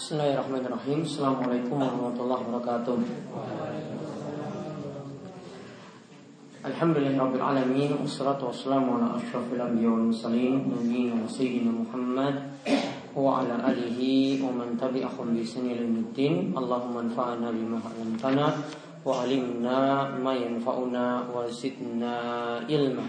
Bismillahirrahmanirrahim Assalamualaikum warahmatullahi wabarakatuh Alhamdulillahirrahmanirrahim Wassalatu wassalamu ala ashrafil anbiya wal mursalin Nabiina wa sayyidina Muhammad Wa ala alihi wa man tabi'ahum bi saniluddin Allahumma anfa'na bima 'allamtana Wa alimna ma yanfa'una wa zidna ilma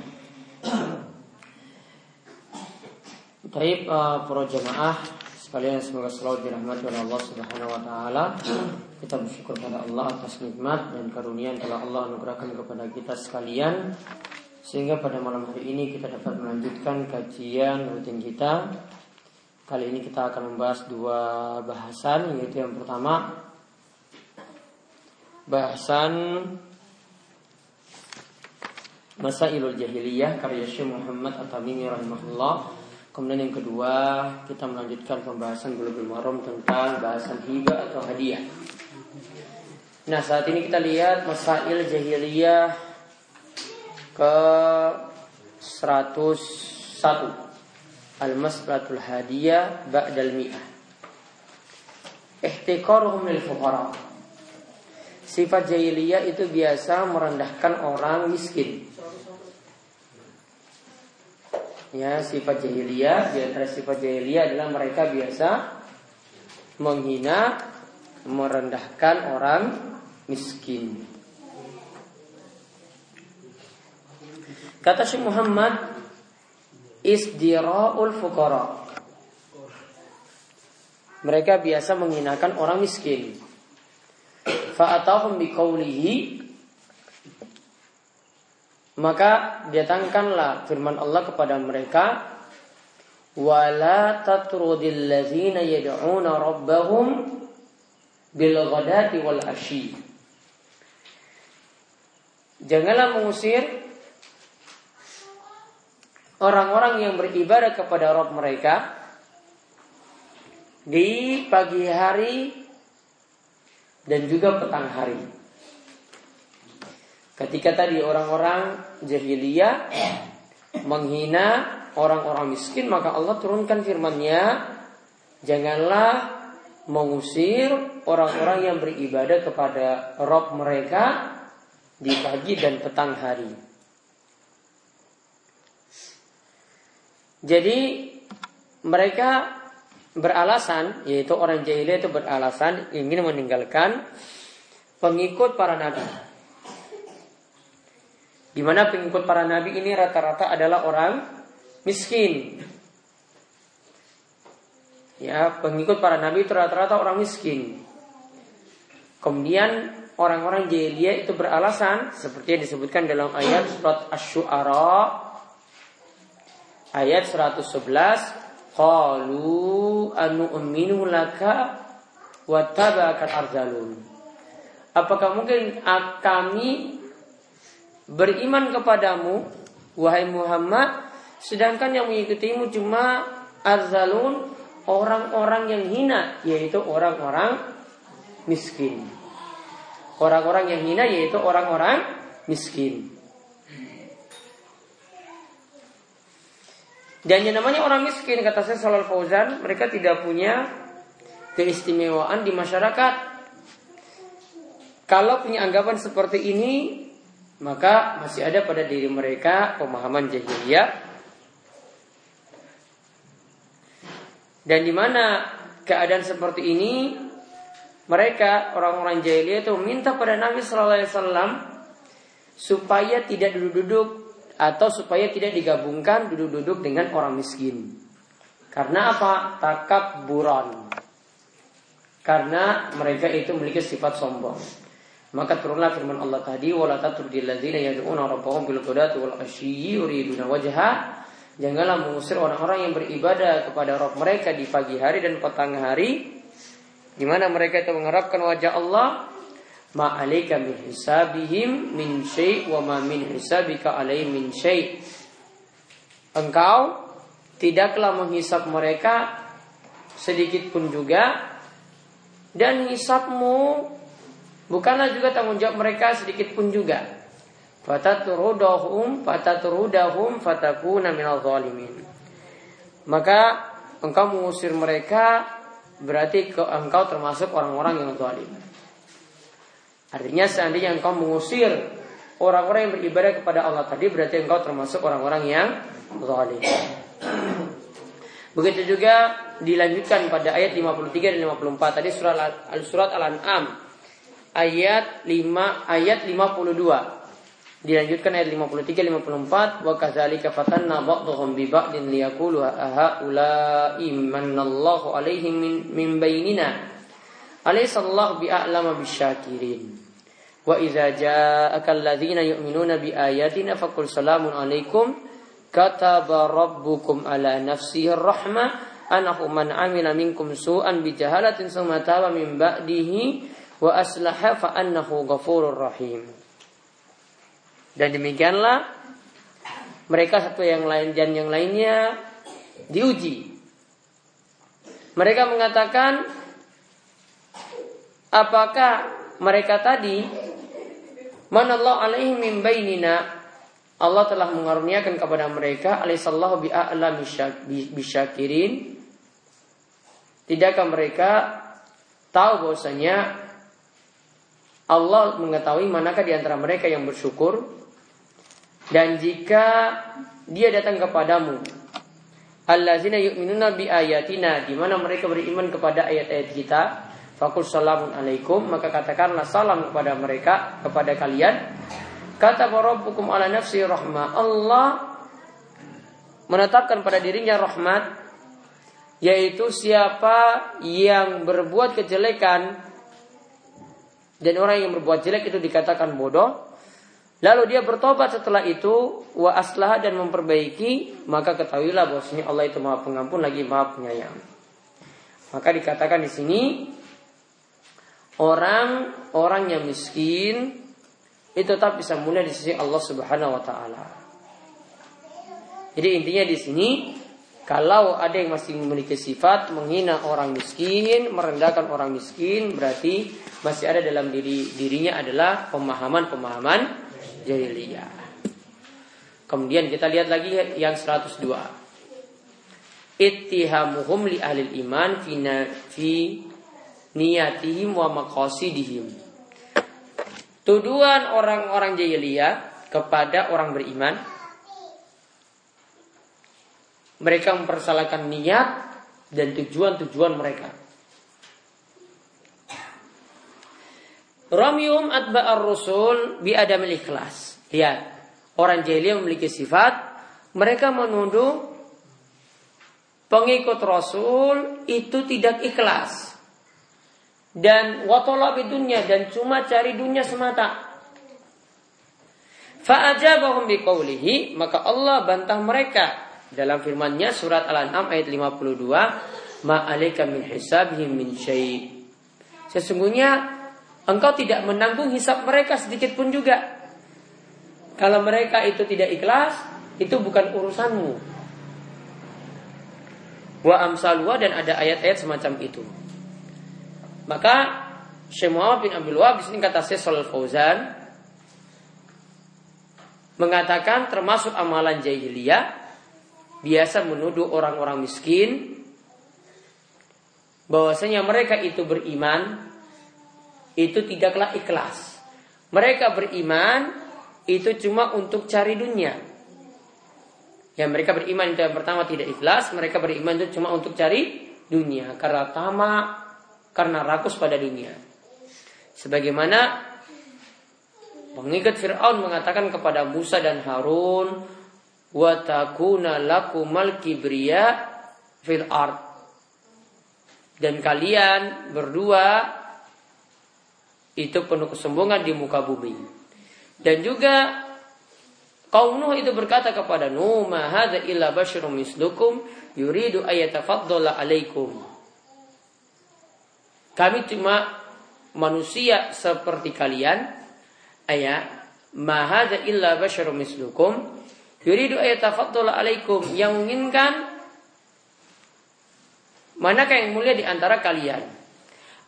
Baik uh, para jamaah Sekalian semoga selalu dirahmati oleh Allah Subhanahu wa taala. Kita bersyukur pada Allah atas nikmat dan karunia yang telah Allah anugerahkan kepada kita sekalian sehingga pada malam hari ini kita dapat melanjutkan kajian rutin kita. Kali ini kita akan membahas dua bahasan yaitu yang pertama bahasan Masailul Jahiliyah karya Syekh Muhammad At-Tamimi rahimahullah Kemudian yang kedua kita melanjutkan pembahasan Bulughul Maram tentang bahasan hibah atau hadiah. Nah saat ini kita lihat masail jahiliyah ke 101 Al-Mas'latul Hadiyah Ba'dal Mi'ah. Ihtiqaruhum lil Sifat jahiliyah itu biasa merendahkan orang miskin Ya, sifat jahiliyah di antara sifat jahiliyah adalah mereka biasa menghina, merendahkan orang miskin. Kata Syekh Muhammad isdira'ul fuqara. Mereka biasa menghinakan orang miskin. Fa'atahum biqaulihi maka datangkanlah firman Allah kepada mereka wala yad'una rabbahum bil ghadati wal ashi Janganlah mengusir orang-orang yang beribadah kepada Rabb mereka di pagi hari dan juga petang hari. Ketika tadi orang-orang jahiliyah menghina orang-orang miskin, maka Allah turunkan firman-Nya, janganlah mengusir orang-orang yang beribadah kepada Rob mereka di pagi dan petang hari. Jadi mereka beralasan, yaitu orang jahiliyah itu beralasan ingin meninggalkan pengikut para nabi. Di mana pengikut para nabi ini rata-rata adalah orang miskin. Ya, pengikut para nabi itu rata-rata orang miskin. Kemudian orang-orang jahiliyah itu beralasan seperti yang disebutkan dalam ayat surat Asy-Syu'ara ayat 111 qalu anu'minu laka wa tabakal arzalun. Apakah mungkin kami beriman kepadamu wahai Muhammad sedangkan yang mengikutimu cuma arzalun orang-orang yang hina yaitu orang-orang miskin. Orang-orang yang hina yaitu orang-orang miskin. Dan yang namanya orang miskin kata saya Salal Fauzan mereka tidak punya keistimewaan di masyarakat. Kalau punya anggapan seperti ini maka masih ada pada diri mereka pemahaman jahiliyah. Dan di mana keadaan seperti ini mereka orang-orang jahiliyah itu minta pada Nabi Shallallahu Alaihi Wasallam supaya tidak duduk-duduk atau supaya tidak digabungkan duduk-duduk dengan orang miskin. Karena apa? Takab buron karena mereka itu memiliki sifat sombong maka turunlah firman Allah tadi wala tatrudil ladzina yad'una rabbahum bil ghadati wal ashiyyi yuriduna wajha. Janganlah mengusir orang-orang yang beribadah kepada Rabb mereka di pagi hari dan petang hari di mana mereka itu mengharapkan wajah Allah ma alaika min hisabihim min syai' wa ma min hisabika alaihim min syai' Engkau tidaklah menghisap mereka sedikit pun juga dan hisapmu Bukanlah juga tanggung jawab mereka sedikit pun juga. Fataturudahum fataturudahum minal zalimin. Maka engkau mengusir mereka berarti engkau termasuk orang-orang yang zalim. Artinya seandainya engkau mengusir orang-orang yang beribadah kepada Allah tadi berarti engkau termasuk orang-orang yang zalim. Begitu juga dilanjutkan pada ayat 53 dan 54 tadi surat surat Al-An'am ayat 5 ayat 52. Dilanjutkan ayat 53 54 wa kadzalika fatanna ba'dhum bi ba'din liyaqulu aha ulai manallahu alaihim min, min bainina. Alaysa Allah bi'alama bisyakirin. Wa idza ja'aka alladhina yu'minuna bi ayatina faqul salamun alaikum kataba rabbukum ala nafsihi rahmah anahu man amila minkum su'an bi jahalatin summa taba min ba'dihi wa aslaha fa annahu ghafurur rahim dan demikianlah mereka satu yang lain dan yang lainnya diuji. Mereka mengatakan apakah mereka tadi manallahu alaihi min bainina Allah telah mengaruniakan kepada mereka alaihissallahu bi'a'la bisyakirin Tidakkah mereka tahu bahwasanya Allah mengetahui manakah di antara mereka yang bersyukur. Dan jika dia datang kepadamu Allazina yu'minuna bi ayatina di mana mereka beriman kepada ayat-ayat kita Fakul salamun alaikum Maka katakanlah salam kepada mereka Kepada kalian. Kata rabbukum ala nafsi rahmah Allah menetapkan pada dirinya rahmat Yaitu siapa yang berbuat kejelekan Dan orang yang berbuat jelek itu dikatakan bodoh Lalu dia bertobat setelah itu wa aslah dan memperbaiki, maka ketahuilah bahwasanya Allah itu Maha Pengampun lagi Maha Penyayang. Maka dikatakan di sini orang orang yang miskin itu tetap bisa mulia di sisi Allah Subhanahu wa taala. Jadi intinya di sini kalau ada yang masih memiliki sifat menghina orang miskin, merendahkan orang miskin, berarti masih ada dalam diri dirinya adalah pemahaman-pemahaman jahiliyah. Kemudian kita lihat lagi yang 102. Ittihamuhum li ahli iman fi, niyatihim wa maqasidihim. Tuduhan orang-orang jahiliyah kepada orang beriman mereka mempersalahkan niat dan tujuan-tujuan mereka. Ramium atba'ar rusul bi adam ikhlas. Lihat, orang jahiliyah memiliki sifat mereka menuduh pengikut Rasul itu tidak ikhlas dan watolab dunia dan cuma cari dunia semata. Fa'ajabahum biqaulihi maka Allah bantah mereka dalam firman-Nya surat Al-An'am ayat 52 ma'alika min hisabihim min syai' Sesungguhnya engkau tidak menanggung hisap mereka sedikit pun juga. Kalau mereka itu tidak ikhlas, itu bukan urusanmu. Wa amsalwa dan ada ayat-ayat semacam itu. Maka Syekh bin Abdul Wahab di sini kata Syekh Fauzan mengatakan termasuk amalan jahiliyah biasa menuduh orang-orang miskin bahwasanya mereka itu beriman itu tidaklah ikhlas. Mereka beriman itu cuma untuk cari dunia. Ya mereka beriman itu yang pertama tidak ikhlas, mereka beriman itu cuma untuk cari dunia karena tamak, karena rakus pada dunia. Sebagaimana pengikut Fir'aun mengatakan kepada Musa dan Harun, "Wa takuna lakumal kibriya fil ard." Dan kalian berdua itu penuh kesombongan di muka bumi. Dan juga kaum Nuh itu berkata kepada Nuh, "Ma hadza illa basyarum mislukum yuridu ayatafaddala alaikum." Kami cuma manusia seperti kalian. Ayat, "Ma hadza illa basyarum mislukum yuridu ayatafaddala alaikum." Yang menginginkan manakah yang mulia di antara kalian?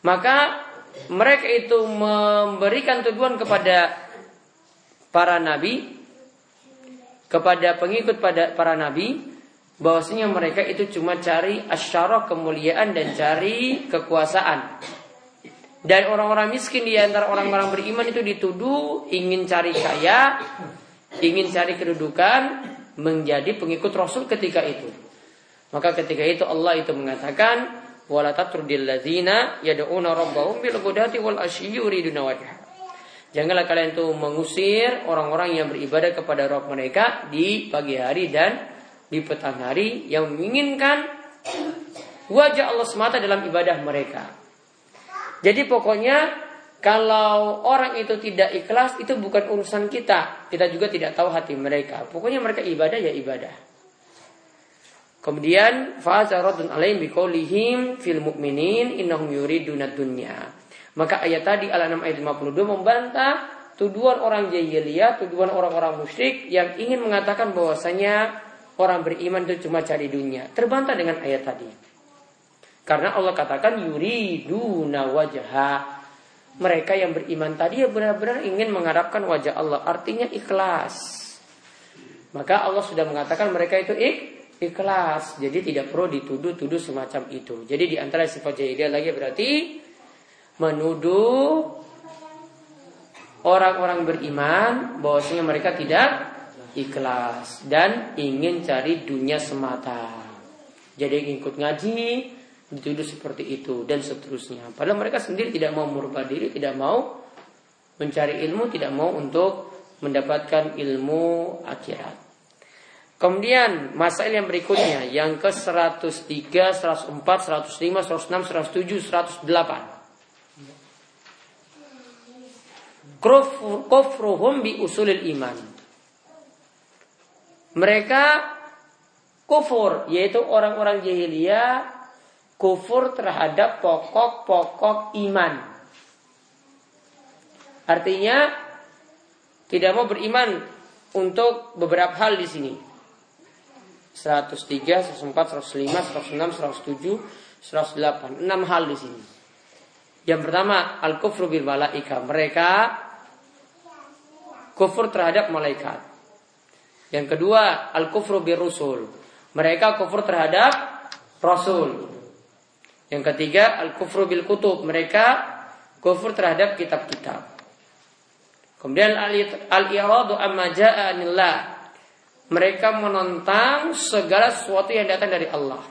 Maka mereka itu memberikan tujuan kepada para nabi, kepada pengikut pada para nabi, bahwasanya mereka itu cuma cari asyarah kemuliaan dan cari kekuasaan. Dan orang-orang miskin di antara orang-orang beriman itu dituduh ingin cari kaya, ingin cari kedudukan, menjadi pengikut Rasul ketika itu. Maka ketika itu Allah itu mengatakan, "Wala tatrudil ladzina yad'una rabbahum bil wal ashyi yuriduna wajha." Janganlah kalian tuh mengusir orang-orang yang beribadah kepada Rabb mereka di pagi hari dan di petang hari yang menginginkan wajah Allah semata dalam ibadah mereka. Jadi pokoknya kalau orang itu tidak ikhlas itu bukan urusan kita. Kita juga tidak tahu hati mereka. Pokoknya mereka ibadah ya ibadah. Kemudian fa'azaradun alaihim biqaulihim fil mu'minin innahum yuriduna dunya. Maka ayat tadi al-6 ayat 52 membantah tuduhan orang jahiliyah, tuduhan orang-orang musyrik yang ingin mengatakan bahwasanya orang beriman itu cuma cari dunia. Terbantah dengan ayat tadi. Karena Allah katakan yuriduna wajha. Mereka yang beriman tadi ya benar-benar ingin mengharapkan wajah Allah. Artinya ikhlas. Maka Allah sudah mengatakan mereka itu ik, ikhlas. Jadi tidak perlu dituduh-tuduh semacam itu. Jadi di antara sifat jahiliyah lagi berarti menuduh orang-orang beriman bahwasanya mereka tidak ikhlas dan ingin cari dunia semata. Jadi ikut ngaji, dituduh seperti itu dan seterusnya. Padahal mereka sendiri tidak mau merubah diri, tidak mau mencari ilmu, tidak mau untuk mendapatkan ilmu akhirat. Kemudian masalah yang berikutnya yang ke 103, 104, 105, 106, 107, 108. Kufruhum bi usulil iman. Mereka kufur yaitu orang-orang jahiliyah kufur terhadap pokok-pokok iman. Artinya tidak mau beriman untuk beberapa hal di sini. 103, 104, 105, 106, 107, 108. 6 hal di sini. Yang pertama, al-kufru bil malaika. Mereka kufur terhadap malaikat. Yang kedua, al-kufru bil rusul. Mereka kufur terhadap rasul. Yang ketiga, al-kufru bil kutub. Mereka kufur terhadap kitab-kitab. Kemudian al-iradu amma ja'anillah. Mereka menentang segala sesuatu yang datang dari Allah.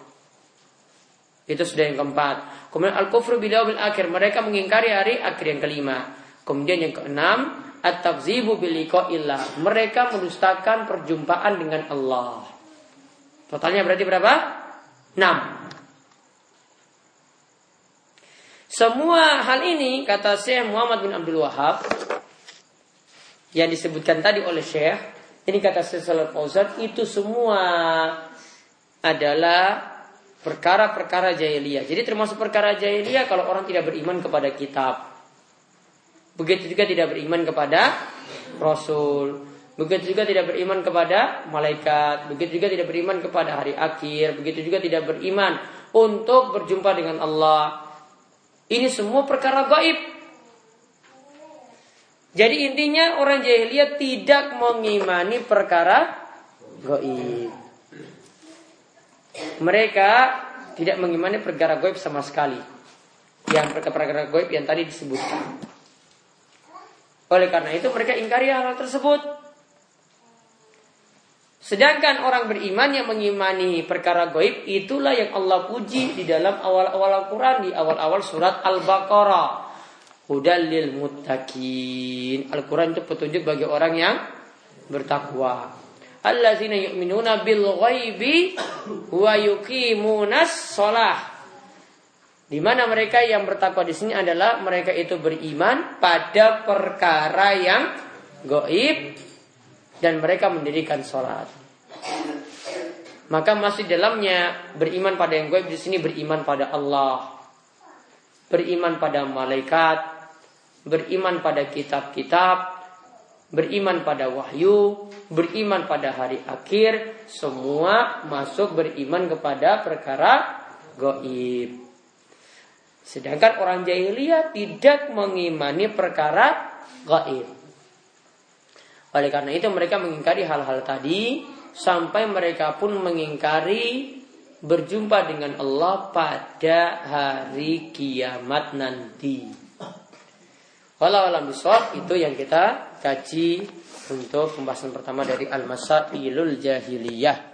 Itu sudah yang keempat. Kemudian al-kufru bil akhir. Mereka mengingkari hari akhir yang kelima. Kemudian yang keenam, at-takzibu bil liqa'illah. Mereka mendustakan perjumpaan dengan Allah. Totalnya berarti berapa? 6. Semua hal ini kata Syekh Muhammad bin Abdul Wahab yang disebutkan tadi oleh Syekh, ini kata Syekh Salih Fauzan itu semua adalah perkara-perkara jahiliyah. Jadi termasuk perkara jahiliyah kalau orang tidak beriman kepada kitab. Begitu juga tidak beriman kepada Rasul. Begitu juga tidak beriman kepada malaikat. Begitu juga tidak beriman kepada hari akhir. Begitu juga tidak beriman untuk berjumpa dengan Allah. Ini semua perkara gaib. Jadi intinya orang jahiliyah tidak mengimani perkara gaib. Mereka tidak mengimani perkara gaib sama sekali. Yang perkara-perkara gaib yang tadi disebutkan. Oleh karena itu mereka ingkari hal, -hal tersebut. Sedangkan orang beriman yang mengimani perkara goib itulah yang Allah puji di dalam awal-awal Al-Quran di awal-awal surat Al-Baqarah. Hudalil muttaqin. Al-Quran itu petunjuk bagi orang yang bertakwa. Allazina yu'minuna bil ghaibi wa yuqimunas shalah. Di mana mereka yang bertakwa di sini adalah mereka itu beriman pada perkara yang goib dan mereka mendirikan sholat. Maka masih dalamnya beriman pada yang gaib di sini beriman pada Allah, beriman pada malaikat, beriman pada kitab-kitab, beriman pada wahyu, beriman pada hari akhir, semua masuk beriman kepada perkara gaib. Sedangkan orang jahiliyah tidak mengimani perkara gaib. Oleh karena itu mereka mengingkari hal-hal tadi sampai mereka pun mengingkari berjumpa dengan Allah pada hari kiamat nanti. Walau alam biswab itu yang kita kaji untuk pembahasan pertama dari Al-Masailul Jahiliyah.